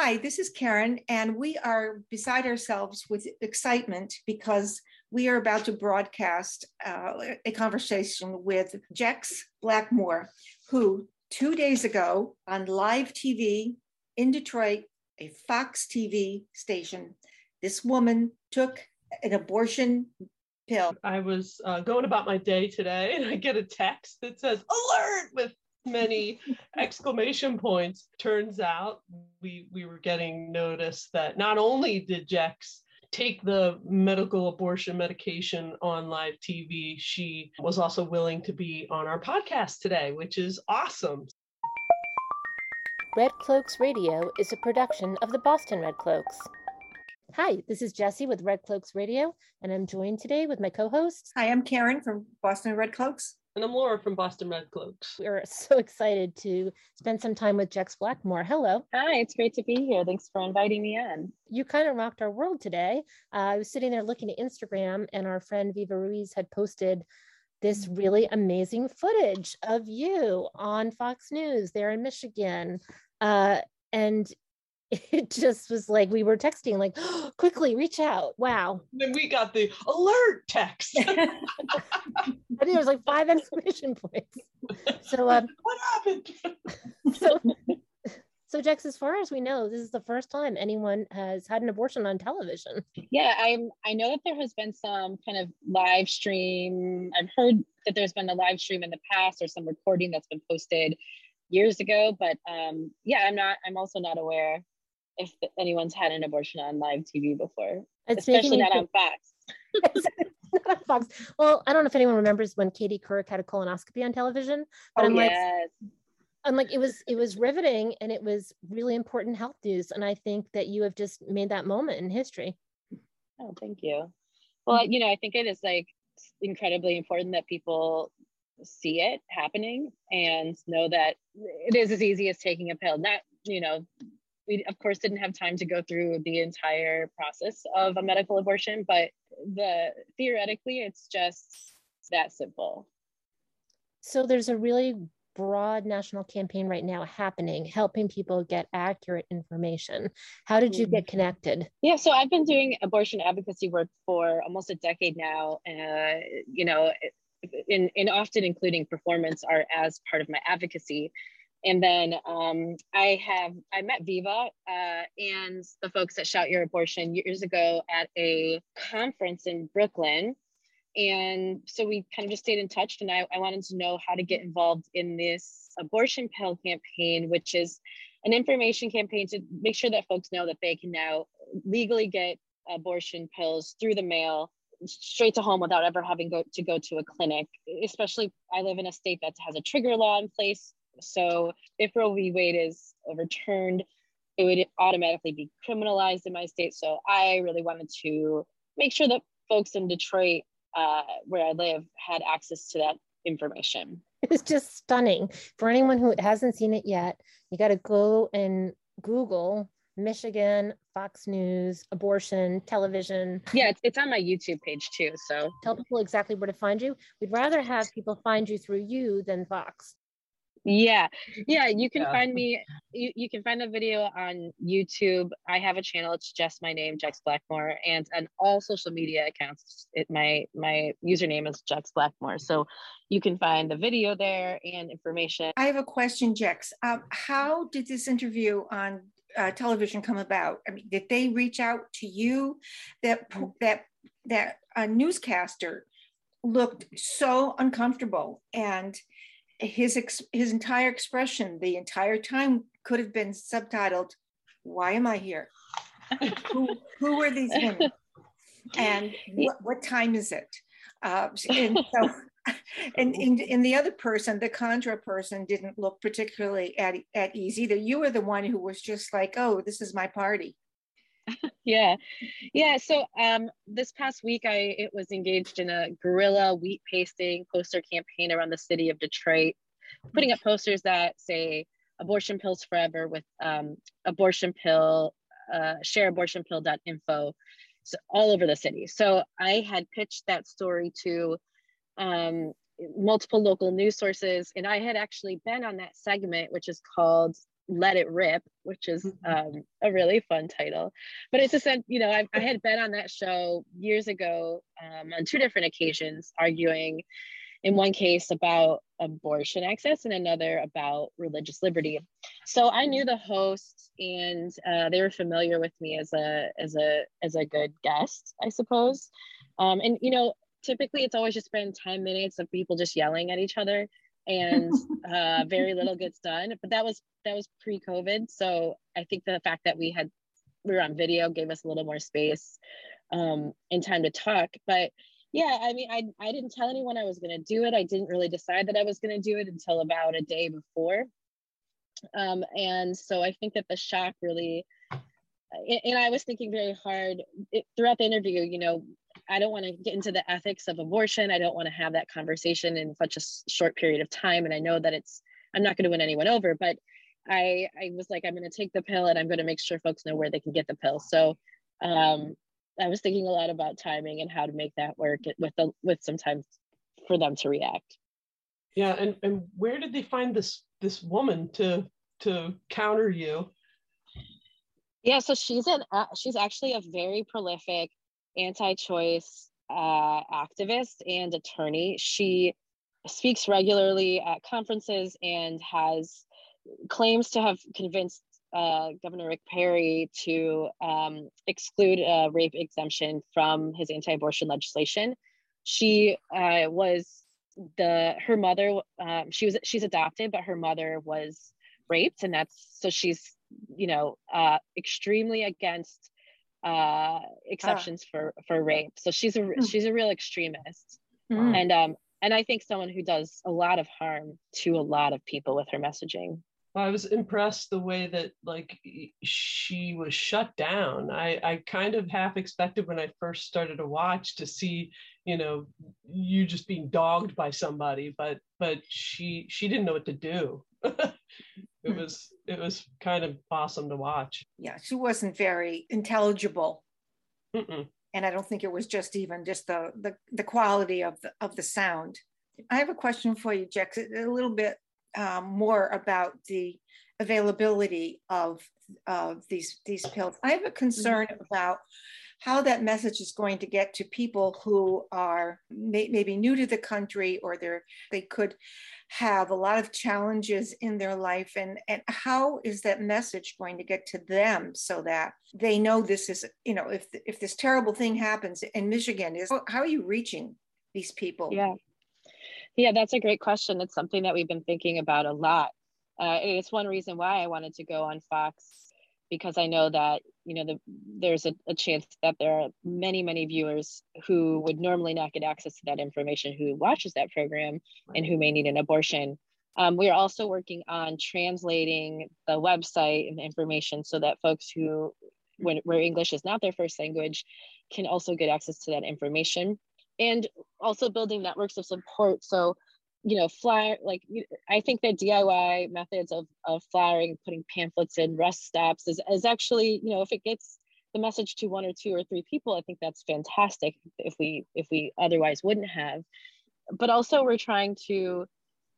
Hi, this is Karen, and we are beside ourselves with excitement because we are about to broadcast uh, a conversation with Jex Blackmore, who two days ago on live TV in Detroit, a Fox TV station, this woman took an abortion pill. I was uh, going about my day today and I get a text that says alert with many exclamation points. Turns out we we were getting notice that not only did Jex take the medical abortion medication on live TV, she was also willing to be on our podcast today, which is awesome. Red Cloaks Radio is a production of the Boston Red Cloaks. Hi, this is Jesse with Red Cloaks Radio, and I'm joined today with my co hosts. Hi, I'm Karen from Boston Red Cloaks. And I'm Laura from Boston Red Cloaks. We're so excited to spend some time with Jex Blackmore. Hello. Hi, it's great to be here. Thanks for inviting me in. You kind of rocked our world today. Uh, I was sitting there looking at Instagram, and our friend Viva Ruiz had posted this really amazing footage of you on Fox News there in Michigan. Uh, and it just was like we were texting like oh, quickly reach out wow. Then we got the alert text. I think there was like five exclamation points. So um, what happened? so so jex as far as we know this is the first time anyone has had an abortion on television. Yeah i'm i know that there has been some kind of live stream. I've heard that there's been a live stream in the past or some recording that's been posted years ago but um yeah i'm not i'm also not aware if anyone's had an abortion on live TV before, it's especially not on Fox. not on Fox. Well, I don't know if anyone remembers when Katie Couric had a colonoscopy on television, but oh, I'm yes. like, I'm like, it was it was riveting and it was really important health news, and I think that you have just made that moment in history. Oh, thank you. Well, you know, I think it is like incredibly important that people see it happening and know that it is as easy as taking a pill. Not, you know, we of course didn't have time to go through the entire process of a medical abortion but the theoretically it's just that simple. So there's a really broad national campaign right now happening helping people get accurate information. How did you get mm-hmm. connected? Yeah so i've been doing abortion advocacy work for almost a decade now uh, you know in, in often including performance art as part of my advocacy and then um, I have I met Viva uh, and the folks at Shout Your Abortion years ago at a conference in Brooklyn, and so we kind of just stayed in touch. And I, I wanted to know how to get involved in this abortion pill campaign, which is an information campaign to make sure that folks know that they can now legally get abortion pills through the mail straight to home without ever having go, to go to a clinic especially i live in a state that has a trigger law in place so if Roe v. Wade is overturned, it would automatically be criminalized in my state. So I really wanted to make sure that folks in Detroit, uh, where I live, had access to that information. It's just stunning. For anyone who hasn't seen it yet, you got to go and Google Michigan, Fox News, abortion, television. Yeah, it's, it's on my YouTube page too. So tell people exactly where to find you. We'd rather have people find you through you than Fox. Yeah. Yeah. You can yeah. find me, you, you can find the video on YouTube. I have a channel. It's just my name, Jex Blackmore, and on all social media accounts, it my my username is Jex Blackmore. So you can find the video there and information. I have a question, Jex. Um, how did this interview on uh, television come about? I mean, did they reach out to you? That mm. that that a newscaster looked so uncomfortable and his ex- his entire expression the entire time could have been subtitled why am i here? Who, who are these women? And what, what time is it? Uh, and so and, and, and the other person the contra person didn't look particularly at, at ease either. You were the one who was just like oh this is my party yeah. Yeah so um this past week i it was engaged in a guerrilla wheat pasting poster campaign around the city of detroit putting up posters that say abortion pills forever with um, abortion pill uh, share abortion pill.info so all over the city. So i had pitched that story to um, multiple local news sources and i had actually been on that segment which is called let it rip which is mm-hmm. um, a really fun title. But it's a sense you know I, I, had been on that show years ago um, on two different occasions arguing in one case about abortion access and another about religious liberty. So i knew the hosts and uh, they were familiar with me as a as a as a good guest i suppose. Um, and you know typically it's always just been 10 minutes of people just yelling at each other and uh, very little gets done but that was that was pre-covid. So i think the fact that we had we were on video gave us a little more space um, and time to talk. But yeah i mean i, I didn't tell anyone i was going to do it. I didn't really decide that i was going to do it until about a day before. Um, and so i think that the shock really and i was thinking very hard it, throughout the interview you know i don't want to get into the ethics of abortion i don't want to have that conversation in such a short period of time and i know that it's i'm not going to win anyone over but i i was like i'm going to take the pill and i'm going to make sure folks know where they can get the pill so um I was thinking a lot about timing and how to make that work with the with some time for them to react. Yeah, and and where did they find this this woman to to counter you? Yeah, so she's an uh, she's actually a very prolific anti-choice uh, activist and attorney. She speaks regularly at conferences and has claims to have convinced uh, Governor Rick Perry to um, exclude a rape exemption from his anti-abortion legislation. She uh, was the her mother. Um, she was she's adopted, but her mother was raped, and that's so she's you know uh, extremely against uh, exceptions ah. for for rape. So she's a mm. she's a real extremist, mm. and um and I think someone who does a lot of harm to a lot of people with her messaging. I was impressed the way that like she was shut down. I, I kind of half expected when I first started to watch to see, you know, you just being dogged by somebody, but but she she didn't know what to do. it was it was kind of awesome to watch. Yeah, she wasn't very intelligible. Mm-mm. And I don't think it was just even just the the, the quality of the of the sound. I have a question for you, Jex. A little bit um, more about the availability of of these these pills. I have a concern mm-hmm. about how that message is going to get to people who are may, maybe new to the country or they're they could have a lot of challenges in their life and and how is that message going to get to them so that they know this is you know if if this terrible thing happens in Michigan is how are you reaching these people yeah yeah, that's a great question. It's something that we've been thinking about a lot. Uh, it's one reason why I wanted to go on Fox because I know that you know the, there's a, a, chance that there are many many viewers who would normally not get access to that information who watches that program and who may need an abortion. Um, we are also working on translating the website and information so that folks who when where English is not their first language can also get access to that information and also building networks of support so you know flyer like i think that diy methods of, of flowering, putting pamphlets in rest stops is, is actually you know if it gets the message to one or two or three people i think that's fantastic if we if we otherwise wouldn't have. But also we're trying to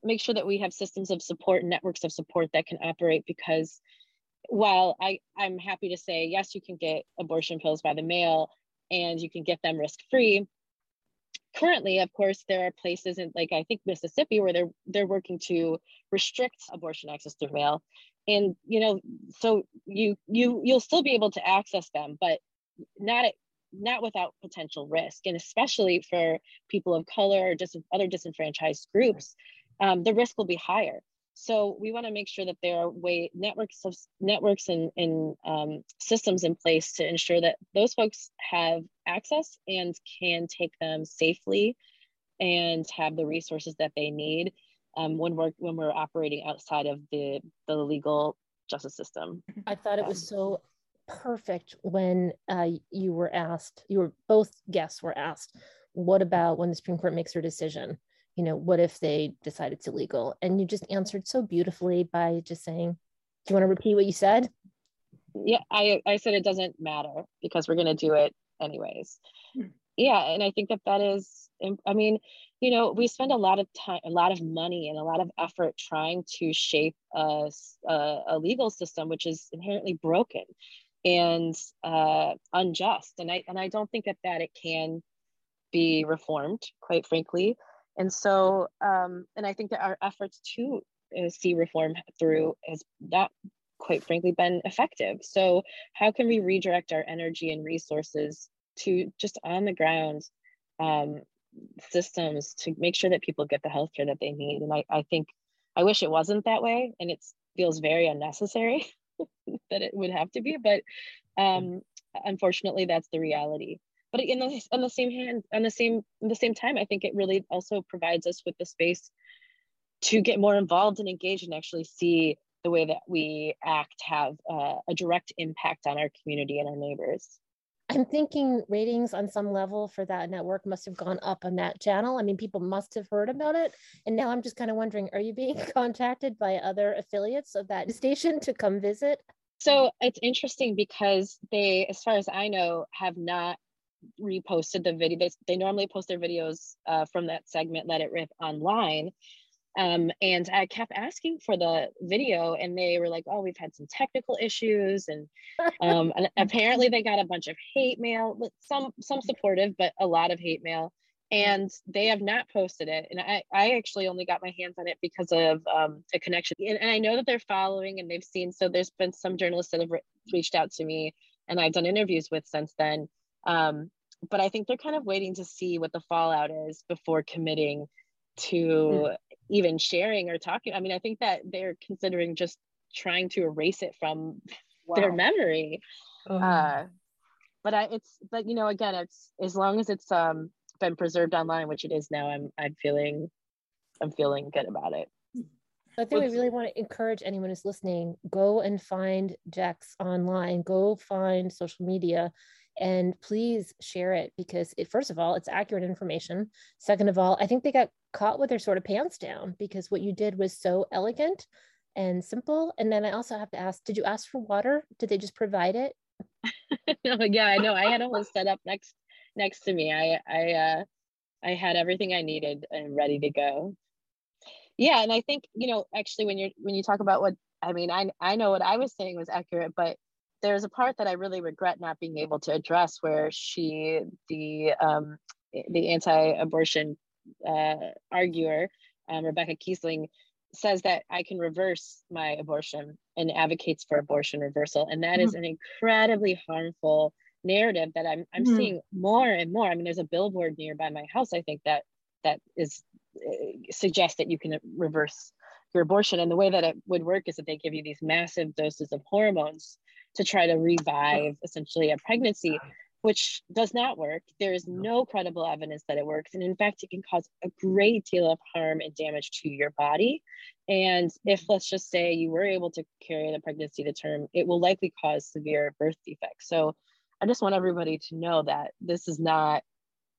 make sure that we have systems of support networks of support that can operate because while i i'm happy to say yes you can get abortion pills by the mail and you can get them risk free currently of course there are places in like i think mississippi where they're they're working to restrict abortion access through mail. And you know so you you you'll still be able to access them but not at, not without potential risk. And especially for people of color or just other disenfranchised groups um, the risk will be higher so we want to make sure that there are way networks of networks and, and um, systems in place to ensure that those folks have access and can take them safely and have the resources that they need um, when we're when we're operating outside of the the legal justice system. I thought it was so perfect when uh, you were asked, you were both guests were asked, what about when the Supreme Court makes their decision? You know, what if they decide it's illegal? And you just answered so beautifully by just saying, do you want to repeat what you said? Yeah, I, I said it doesn't matter because we're going to do it anyways. Yeah. And I think that that is, I mean, you know, we spend a lot of time, a lot of money, and a lot of effort trying to shape a, a, a legal system which is inherently broken and uh, unjust. And I and I don't think that that it can be reformed, quite frankly. And so, um, and I think that our efforts to uh, see reform through has not, quite frankly, been effective. So, how can we redirect our energy and resources to just on the ground um, systems to make sure that people get the healthcare that they need? And I, I think, I wish it wasn't that way, and it feels very unnecessary that it would have to be, but um, unfortunately, that's the reality but in the on the same hand on the same the same time i think it really also provides us with the space to get more involved and engaged and actually see the way that we act have uh, a direct impact on our community and our neighbors. I'm thinking ratings on some level for that network must have gone up on that channel. I mean people must have heard about it. And now i'm just kind of wondering are you being contacted by other affiliates of that station to come visit? So it's interesting because they as far as i know have not reposted the video. They, they normally post their videos uh, from that segment, Let It Rip, online. Um, and I kept asking for the video, and they were like, "Oh, we've had some technical issues," and, um, and apparently they got a bunch of hate mail. Some some supportive, but a lot of hate mail, and they have not posted it. And I I actually only got my hands on it because of um, a connection, and, and I know that they're following and they've seen. So there's been some journalists that have re- reached out to me, and I've done interviews with since then um, but I think they're kind of waiting to see what the fallout is before committing to mm. even sharing or talking. I mean, I think that they're considering just trying to erase it from wow. their memory. Oh. Uh, but I, it's, but you know, again, it's as long as it's um, been preserved online, which it is now. I'm, I'm feeling, I'm feeling good about it. I think we really want to encourage anyone who's listening, go and find Jex online, go find social media and please share it because it first of all it's accurate information. Second of all i think they got caught with their sort of pants down because what you did was so elegant and simple. And then i also have to ask did you ask for water? Did they just provide it? No, yeah i know. I had all set up next next to me. I i uh i had everything i needed and ready to go. Yeah and i think you know actually when you're when you talk about what i mean i i know what i was saying was accurate but there's a part that I really regret not being able to address where she, the um, the anti-abortion uh, arguer, um, Rebecca Kiesling, says that I can reverse my abortion and advocates for abortion reversal, and that mm-hmm. is an incredibly harmful narrative that I'm I'm mm-hmm. seeing more and more. I mean, there's a billboard nearby my house. I think that that is uh, suggests that you can reverse your abortion, and the way that it would work is that they give you these massive doses of hormones to try to revive essentially a pregnancy, which does not work. There is no credible evidence that it works. And in fact, it can cause a great deal of harm and damage to your body. And if, let's just say, you were able to carry the pregnancy to term, it will likely cause severe birth defects. So I just want everybody to know that this is not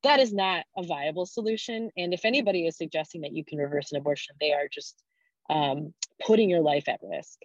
that is not a viable solution. And if anybody is suggesting that you can reverse an abortion, they are just um, putting your life at risk.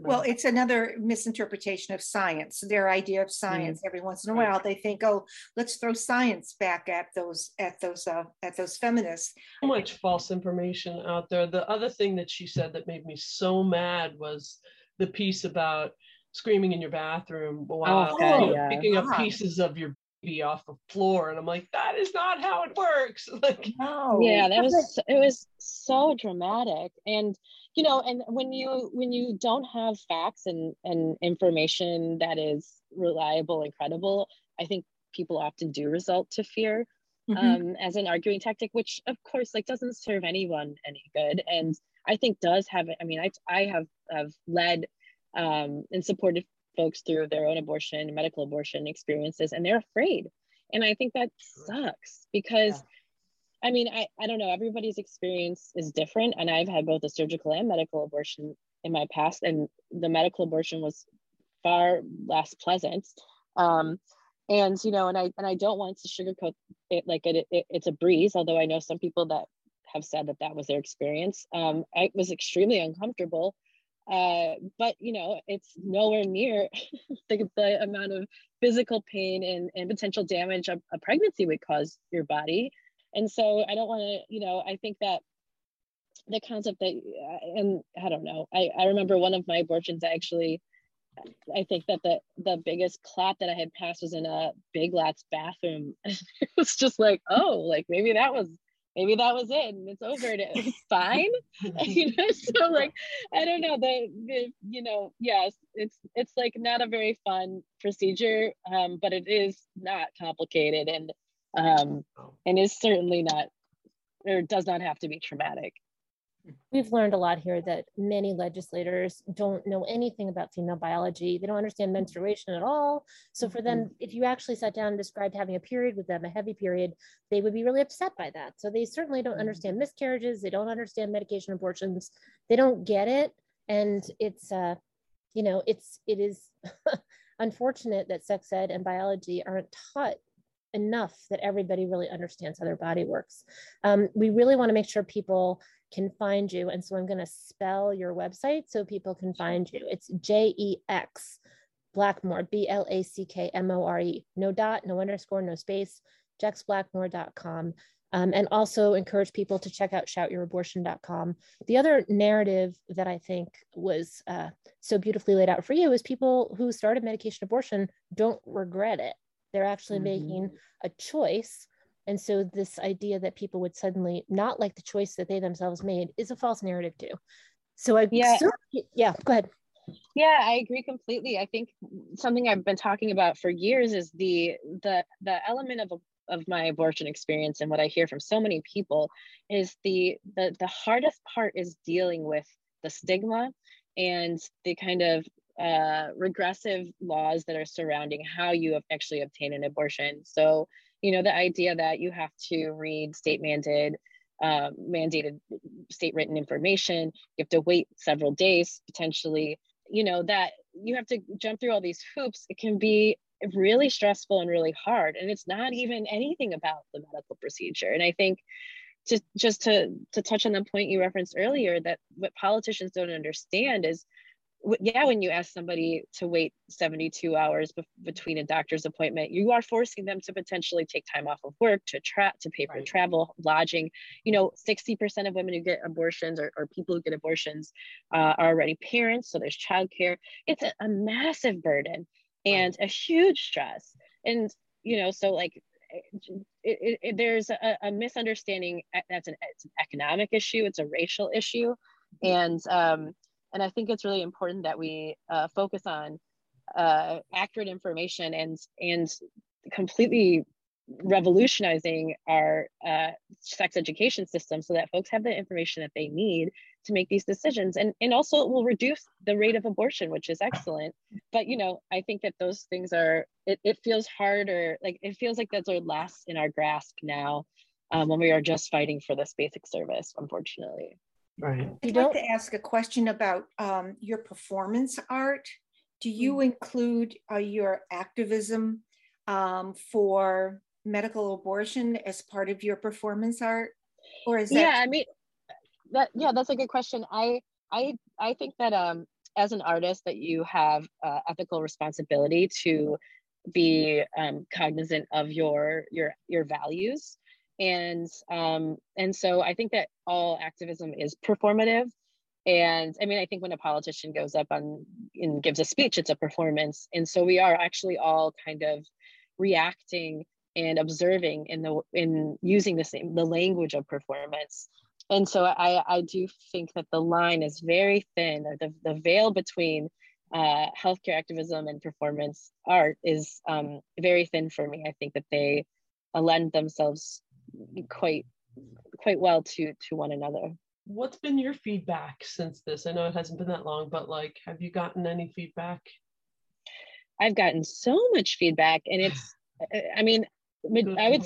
Well, it's another misinterpretation of science. Their idea of science. Mm. Every once in a while, they think, "Oh, let's throw science back at those at those uh, at those feminists." So much false information out there. The other thing that she said that made me so mad was the piece about screaming in your bathroom while oh, yeah. picking up uh-huh. pieces of your off the floor, and I'm like, that is not how it works. Like, no. Yeah, that was it was so dramatic and you know and when you when you don't have facts and and information that is reliable and credible i think people often do result to fear mm-hmm. um, as an arguing tactic which of course like doesn't serve anyone any good and i think does have i mean i i have have led um, and supported folks through their own abortion medical abortion experiences and they're afraid and i think that sucks because yeah I mean, I, I don't know, everybody's experience is different. And I've had both a surgical and medical abortion in my past, and the medical abortion was far less pleasant. Um, and you know, and I and I don't want to sugarcoat it like it, it, it's a breeze. Although I know some people that have said that that was their experience. Um, I was extremely uncomfortable, uh, but you know, it's nowhere near the, the amount of physical pain and, and potential damage a, a pregnancy would cause your body and so i don't want to you know i think that the concept that uh, and i don't know i i remember one of my abortions actually I think that the the biggest clap that I had passed was in a Big Lots bathroom. it was just like, oh, like maybe that was maybe that was it and it's over and it's fine. You know so like i don't know the, the you know yes it's it's like not a very fun procedure um, but it is not complicated and um and is certainly not or does not have to be traumatic We've learned a lot here that many legislators don't know anything about female biology. They don't understand menstruation at all. So for them, mm-hmm. if you actually sat down and described having a period with them, a heavy period, they would be really upset by that. So they certainly don't mm-hmm. understand miscarriages. They don't understand medication abortions. They don't get it. And it's, uh, you know, it's, it is unfortunate that sex ed and biology aren't taught enough that everybody really understands how their body works. Um, we really want to make sure people can find you. And so I'm going to spell your website so people can find you. It's J E X Blackmore, B L A C K M O R E. No dot, no underscore, no space, jexblackmore.com. Um, and also encourage people to check out shoutyourabortion.com. The other narrative that I think was uh, so beautifully laid out for you is people who started medication abortion don't regret it. They're actually mm-hmm. making a choice and so this idea that people would suddenly not like the choice that they themselves made is a false narrative too. So I yeah, so, yeah, go ahead. Yeah, I agree completely. I think something I've been talking about for years is the the the element of of my abortion experience and what I hear from so many people is the the the hardest part is dealing with the stigma and the kind of uh, regressive laws that are surrounding how you actually obtain an abortion. So you know the idea that you have to read state mandated uh, mandated state written information you have to wait several days potentially you know that you have to jump through all these hoops it can be really stressful and really hard and it's not even anything about the medical procedure and i think just just to to touch on the point you referenced earlier that what politicians don't understand is yeah, when you ask somebody to wait 72 hours be- between a doctor's appointment, you are forcing them to potentially take time off of work to tra- to pay for right. travel, lodging. You know, 60% of women who get abortions or, or people who get abortions uh, are already parents, so there's childcare. It's a, a massive burden and right. a huge stress. And you know, so like it, it, it, there's a, a, misunderstanding that's an, it's an economic issue it's a racial issue and um, and I think it's really important that we uh, focus on uh, accurate information and and completely revolutionizing our uh, sex education system so that folks have the information that they need to make these decisions. And and also it will reduce the rate of abortion which is excellent. But you know i think that those things are it, it feels harder like it feels like those are less in our grasp now um, when we are just fighting for this basic service unfortunately Right. I'd like to ask a question about um, your performance art. Do you mm. include uh, your activism um, for medical abortion as part of your performance art, or is that? Yeah, I mean, that yeah, that's a good question. I I I think that um, as an artist, that you have uh, ethical responsibility to be um, cognizant of your your your values and um, and so I think that all activism is performative. And I mean, I think when a politician goes up on and gives a speech, it's a performance. And so we are actually all kind of reacting and observing in the in using the same the language of performance. And so I I do think that the line is very thin, the, the veil between uh, healthcare activism and performance art is um, very thin for me. I think that they lend themselves quite quite well to to one another. What's been your feedback since this? I know it hasn't been that long but like have you gotten any feedback? I've gotten so much feedback and it's i mean i would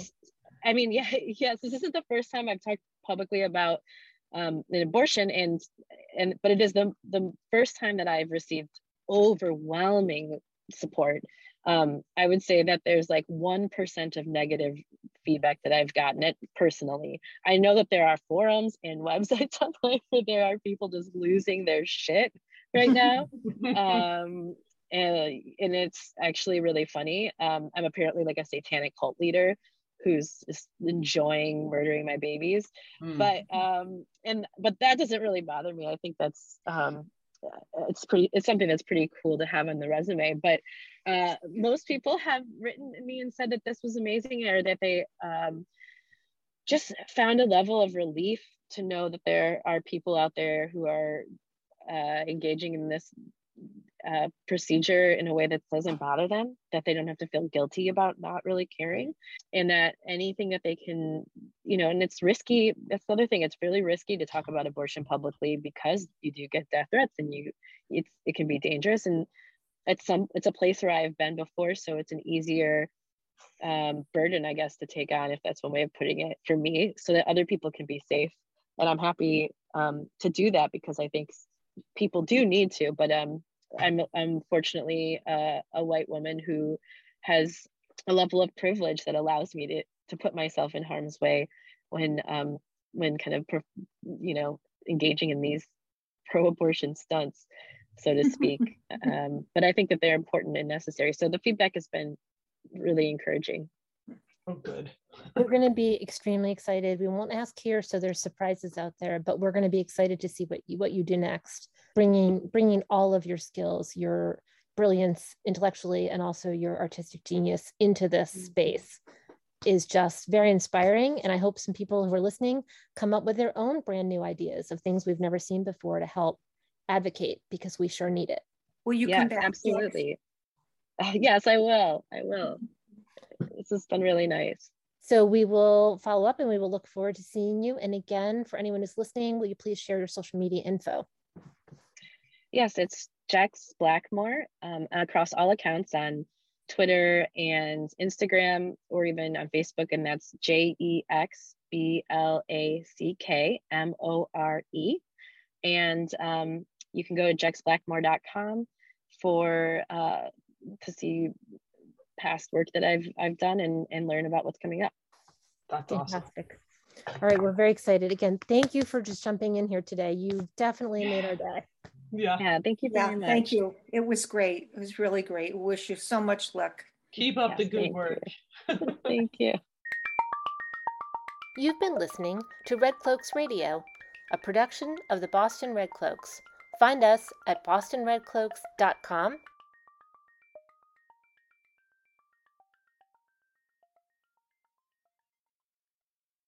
i mean yeah yes this isn't the first time i've talked publicly about um, an abortion and and but it is the the first time that i've received overwhelming support um, I would say that there's like 1% of negative feedback that I've gotten it personally. I know that there are forums and websites online where there are people just losing their shit right now. um, and, and it's actually really funny. Um, I'm apparently like a satanic cult leader who's enjoying murdering my babies. Mm. But um, and but that doesn't really bother me. I think that's um, it's pretty. It's something that's pretty cool to have on the resume. But uh, most people have written me and said that this was amazing, or that they um, just found a level of relief to know that there are people out there who are uh, engaging in this uh, procedure in a way that doesn't bother them, that they don't have to feel guilty about not really caring, and that anything that they can, you know, and it's risky. That's the other thing. It's really risky to talk about abortion publicly because you do get death threats and you, it's it can be dangerous. And it's some it's a place where I've been before, so it's an easier um, burden, I guess, to take on if that's one way of putting it for me, so that other people can be safe. And I'm happy um, to do that because I think people do need to, but um, I'm I'm fortunately uh, a white woman who has a level of privilege that allows me to to put myself in harm's way when um when kind of you know engaging in these pro-abortion stunts so to speak. Um, but i think that they're important and necessary. So the feedback has been really encouraging. Oh, good. We're going to be extremely excited. We won't ask here, so there's surprises out there, but we're going to be excited to see what you what you do next, bringing bringing all of your skills, your brilliance intellectually, and also your artistic genius into this mm-hmm. space is just very inspiring. And I hope some people who are listening come up with their own brand new ideas of things we've never seen before to help advocate because we sure need it. Will you yeah, come back? Absolutely. yes, I will. I will this has been really nice. So we will follow up and we will look forward to seeing you. And again, for anyone who's listening, will you please share your social media info? Yes, it's Jex Blackmore um, across all accounts on Twitter and Instagram, or even on Facebook, and that's J E X B L A C K M O R E. And um, you can go to jexblackmore.com for uh, to see past work that I've I've done and and learn about what's coming up. That's Fantastic. Awesome. All right, we're very excited. Again, thank you for just jumping in here today. You definitely yeah. made our day. Yeah. Yeah. Thank you very yeah, much. Thank you. It was great. It was really great. Wish you so much luck. Keep up yes, the good work. thank you. You've been listening to Red Cloaks Radio, a production of the Boston Red Cloaks. Find us at bostonredcloaks.com